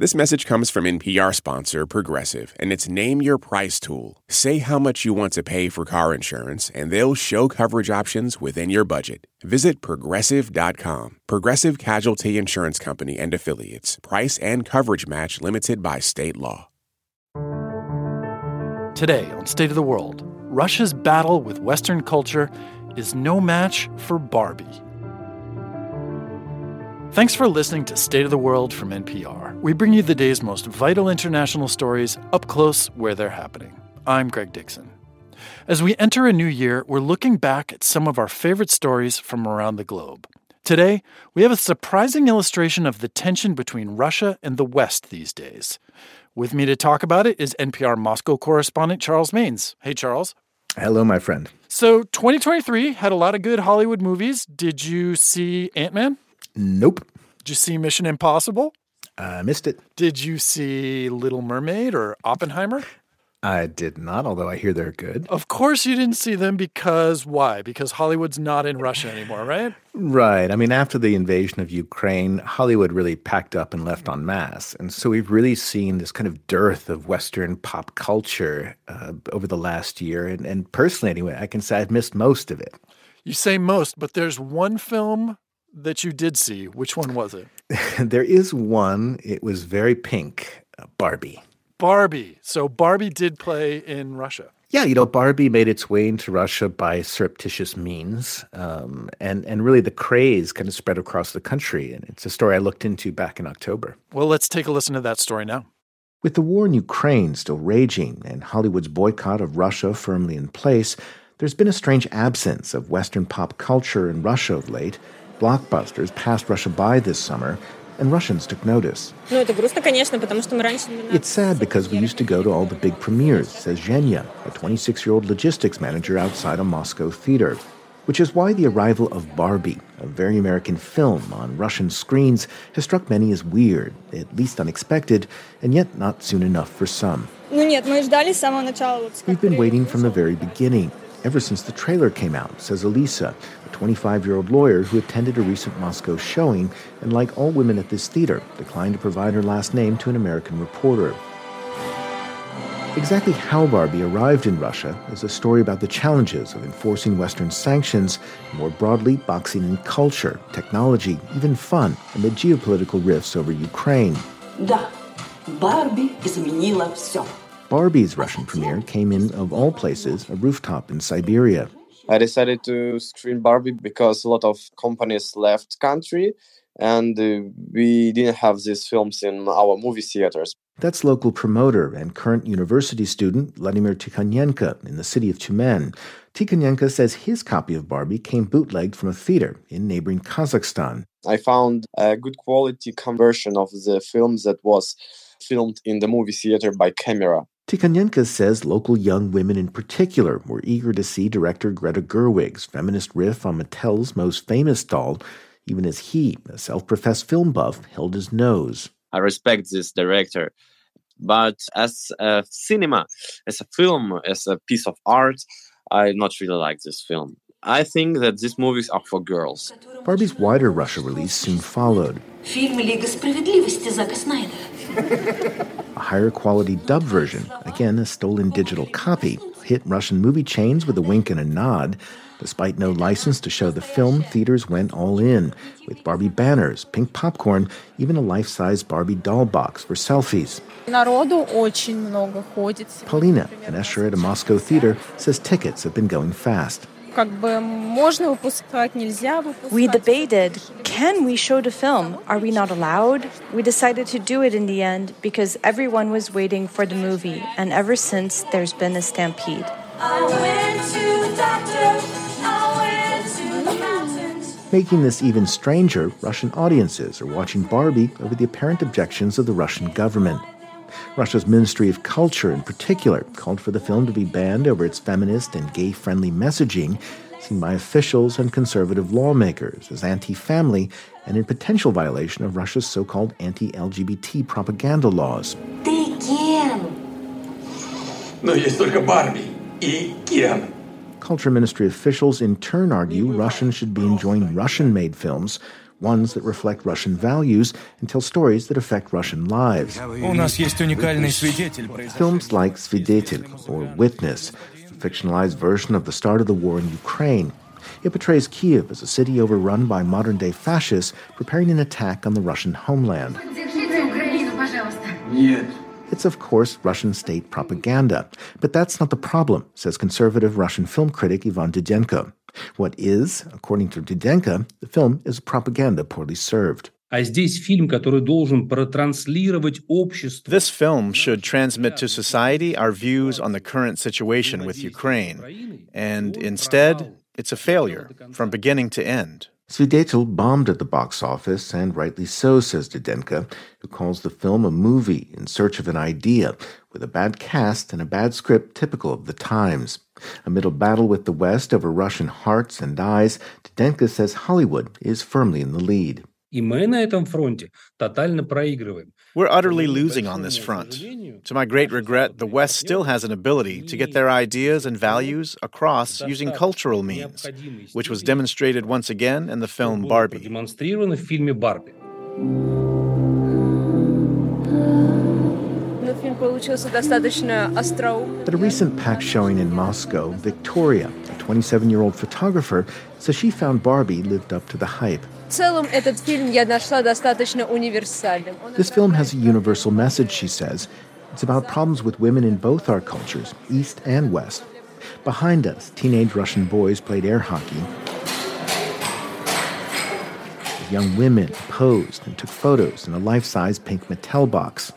This message comes from NPR sponsor Progressive and its Name Your Price tool. Say how much you want to pay for car insurance, and they'll show coverage options within your budget. Visit progressive.com. Progressive Casualty Insurance Company and Affiliates. Price and coverage match limited by state law. Today on State of the World, Russia's battle with Western culture is no match for Barbie. Thanks for listening to State of the World from NPR. We bring you the day's most vital international stories up close where they're happening. I'm Greg Dixon. As we enter a new year, we're looking back at some of our favorite stories from around the globe. Today, we have a surprising illustration of the tension between Russia and the West these days. With me to talk about it is NPR Moscow correspondent Charles Maynes. Hey, Charles. Hello, my friend. So, 2023 had a lot of good Hollywood movies. Did you see Ant Man? Nope. Did you see Mission Impossible? I missed it. Did you see Little Mermaid or Oppenheimer? I did not, although I hear they're good. Of course you didn't see them because why? Because Hollywood's not in Russia anymore, right? Right. I mean, after the invasion of Ukraine, Hollywood really packed up and left en masse. And so we've really seen this kind of dearth of Western pop culture uh, over the last year. And, and personally, anyway, I can say I've missed most of it. You say most, but there's one film that you did see. Which one was it? there is one. It was very pink uh, Barbie. Barbie. So Barbie did play in Russia. Yeah, you know, Barbie made its way into Russia by surreptitious means, um, and and really the craze kind of spread across the country. And it's a story I looked into back in October. Well, let's take a listen to that story now. With the war in Ukraine still raging and Hollywood's boycott of Russia firmly in place, there's been a strange absence of Western pop culture in Russia of late. Blockbusters passed Russia by this summer, and Russians took notice. It's sad because we used to go to all the big premieres, says Zhenya, a 26 year old logistics manager outside a Moscow theater. Which is why the arrival of Barbie, a very American film on Russian screens, has struck many as weird, at least unexpected, and yet not soon enough for some. We've been waiting from the very beginning ever since the trailer came out, says Elisa, 25 year old lawyer who attended a recent Moscow showing and, like all women at this theater, declined to provide her last name to an American reporter. Exactly how Barbie arrived in Russia is a story about the challenges of enforcing Western sanctions, more broadly, boxing in culture, technology, even fun, amid geopolitical rifts over Ukraine. Да, Барби изменила все. Barbie's Russian premiere came in, of all places, a rooftop in Siberia. I decided to screen Barbie because a lot of companies left country and uh, we didn't have these films in our movie theaters. That's local promoter and current university student Vladimir Tikhonenko in the city of Tyumen. Tikhonenko says his copy of Barbie came bootlegged from a theater in neighboring Kazakhstan. I found a good quality conversion of the film that was filmed in the movie theater by camera. Tikhonenko says local young women in particular were eager to see director Greta Gerwig's feminist riff on Mattel's most famous doll, even as he, a self professed film buff, held his nose. I respect this director, but as a cinema, as a film, as a piece of art, I not really like this film. I think that these movies are for girls. Barbie's wider Russia release soon followed. A higher quality dub version, again a stolen digital copy, hit Russian movie chains with a wink and a nod. Despite no license to show the film, theaters went all in, with Barbie banners, pink popcorn, even a life size Barbie doll box for selfies. Paulina, an usher at a Moscow theater, says tickets have been going fast. We debated can we show the film? Are we not allowed? We decided to do it in the end because everyone was waiting for the movie, and ever since there's been a stampede. Making this even stranger, Russian audiences are watching Barbie over the apparent objections of the Russian government. Russia's Ministry of Culture, in particular, called for the film to be banned over its feminist and gay friendly messaging, seen by officials and conservative lawmakers as anti family and in potential violation of Russia's so called anti LGBT propaganda laws. Culture Ministry officials in turn argue Russians should be enjoying Russian made films, ones that reflect Russian values and tell stories that affect Russian lives. Films like Svidetel or Witness, a fictionalized version of the start of the war in Ukraine. It portrays Kiev as a city overrun by modern day fascists preparing an attack on the Russian homeland. It's, of course, Russian state propaganda. But that's not the problem, says conservative Russian film critic Ivan Didenko. What is, according to Didenko, the film is propaganda poorly served. This film should transmit to society our views on the current situation with Ukraine. And instead, it's a failure from beginning to end. Svidetel bombed at the box office, and rightly so, says Didenko, who calls the film a movie in search of an idea, with a bad cast and a bad script typical of the times. Amid a battle with the West over Russian hearts and eyes, Didenko says Hollywood is firmly in the lead. We're utterly losing on this front. To my great regret, the West still has an ability to get their ideas and values across using cultural means, which was demonstrated once again in the film Barbie. At a recent PAX showing in Moscow, Victoria, a 27 year old photographer, says she found Barbie lived up to the hype. This film has a universal message, she says. It's about problems with women in both our cultures, East and West. Behind us, teenage Russian boys played air hockey. Young women posed and took photos in a life size pink Mattel box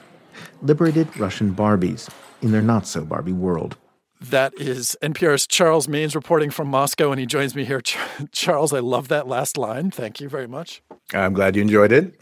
liberated Russian Barbies in their not so Barbie world. That is NPR's Charles Maynes reporting from Moscow, and he joins me here. Charles, I love that last line. Thank you very much. I'm glad you enjoyed it.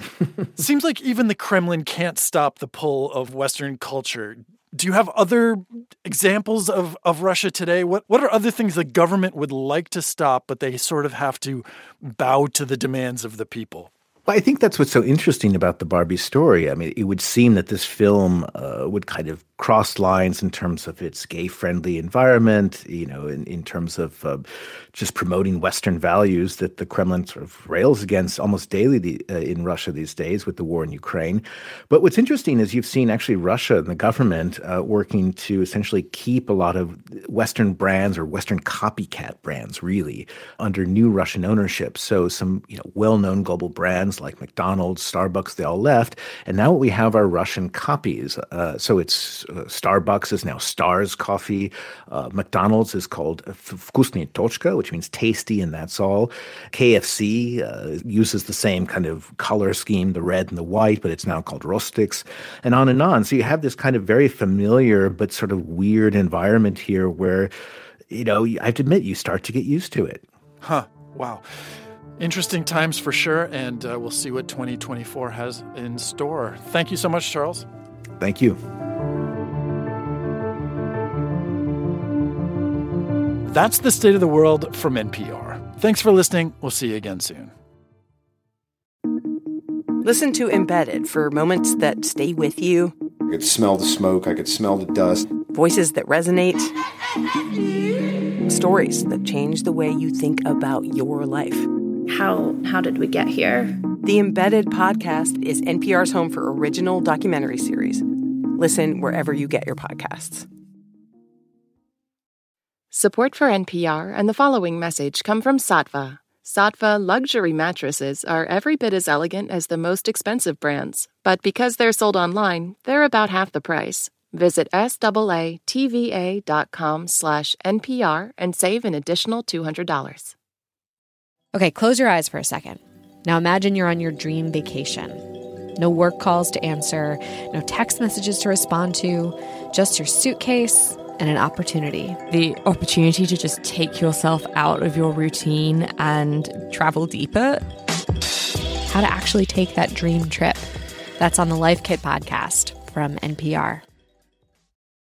Seems like even the Kremlin can't stop the pull of Western culture. Do you have other examples of, of Russia today? What what are other things the government would like to stop, but they sort of have to bow to the demands of the people? Well, I think that's what's so interesting about the Barbie story. I mean, it would seem that this film uh, would kind of cross lines in terms of its gay-friendly environment, you know, in, in terms of uh, just promoting Western values that the Kremlin sort of rails against almost daily the, uh, in Russia these days with the war in Ukraine. But what's interesting is you've seen actually Russia and the government uh, working to essentially keep a lot of Western brands or Western copycat brands, really, under new Russian ownership. So some, you know, well-known global brands like McDonald's, Starbucks, they all left, and now what we have are Russian copies. Uh, so it's uh, Starbucks is now Stars Coffee. Uh, McDonald's is called Vkusny Tochka, which means tasty, and that's all. KFC uh, uses the same kind of color scheme, the red and the white, but it's now called Rostic's, and on and on. So you have this kind of very familiar but sort of weird environment here where, you know, I have to admit, you start to get used to it. Huh. Wow. Interesting times for sure, and uh, we'll see what 2024 has in store. Thank you so much, Charles. Thank you. That's the state of the world from NPR. Thanks for listening. We'll see you again soon. Listen to Embedded for moments that stay with you. I could smell the smoke, I could smell the dust. Voices that resonate. Stories that change the way you think about your life. How how did we get here? The Embedded podcast is NPR's home for original documentary series. Listen wherever you get your podcasts. Support for NPR and the following message come from Saatva. Saatva luxury mattresses are every bit as elegant as the most expensive brands, but because they're sold online, they're about half the price. Visit SAATVA.com slash NPR and save an additional $200. Okay, close your eyes for a second. Now imagine you're on your dream vacation. No work calls to answer, no text messages to respond to, just your suitcase and an opportunity. The opportunity to just take yourself out of your routine and travel deeper. How to actually take that dream trip. That's on the Life Kit podcast from NPR.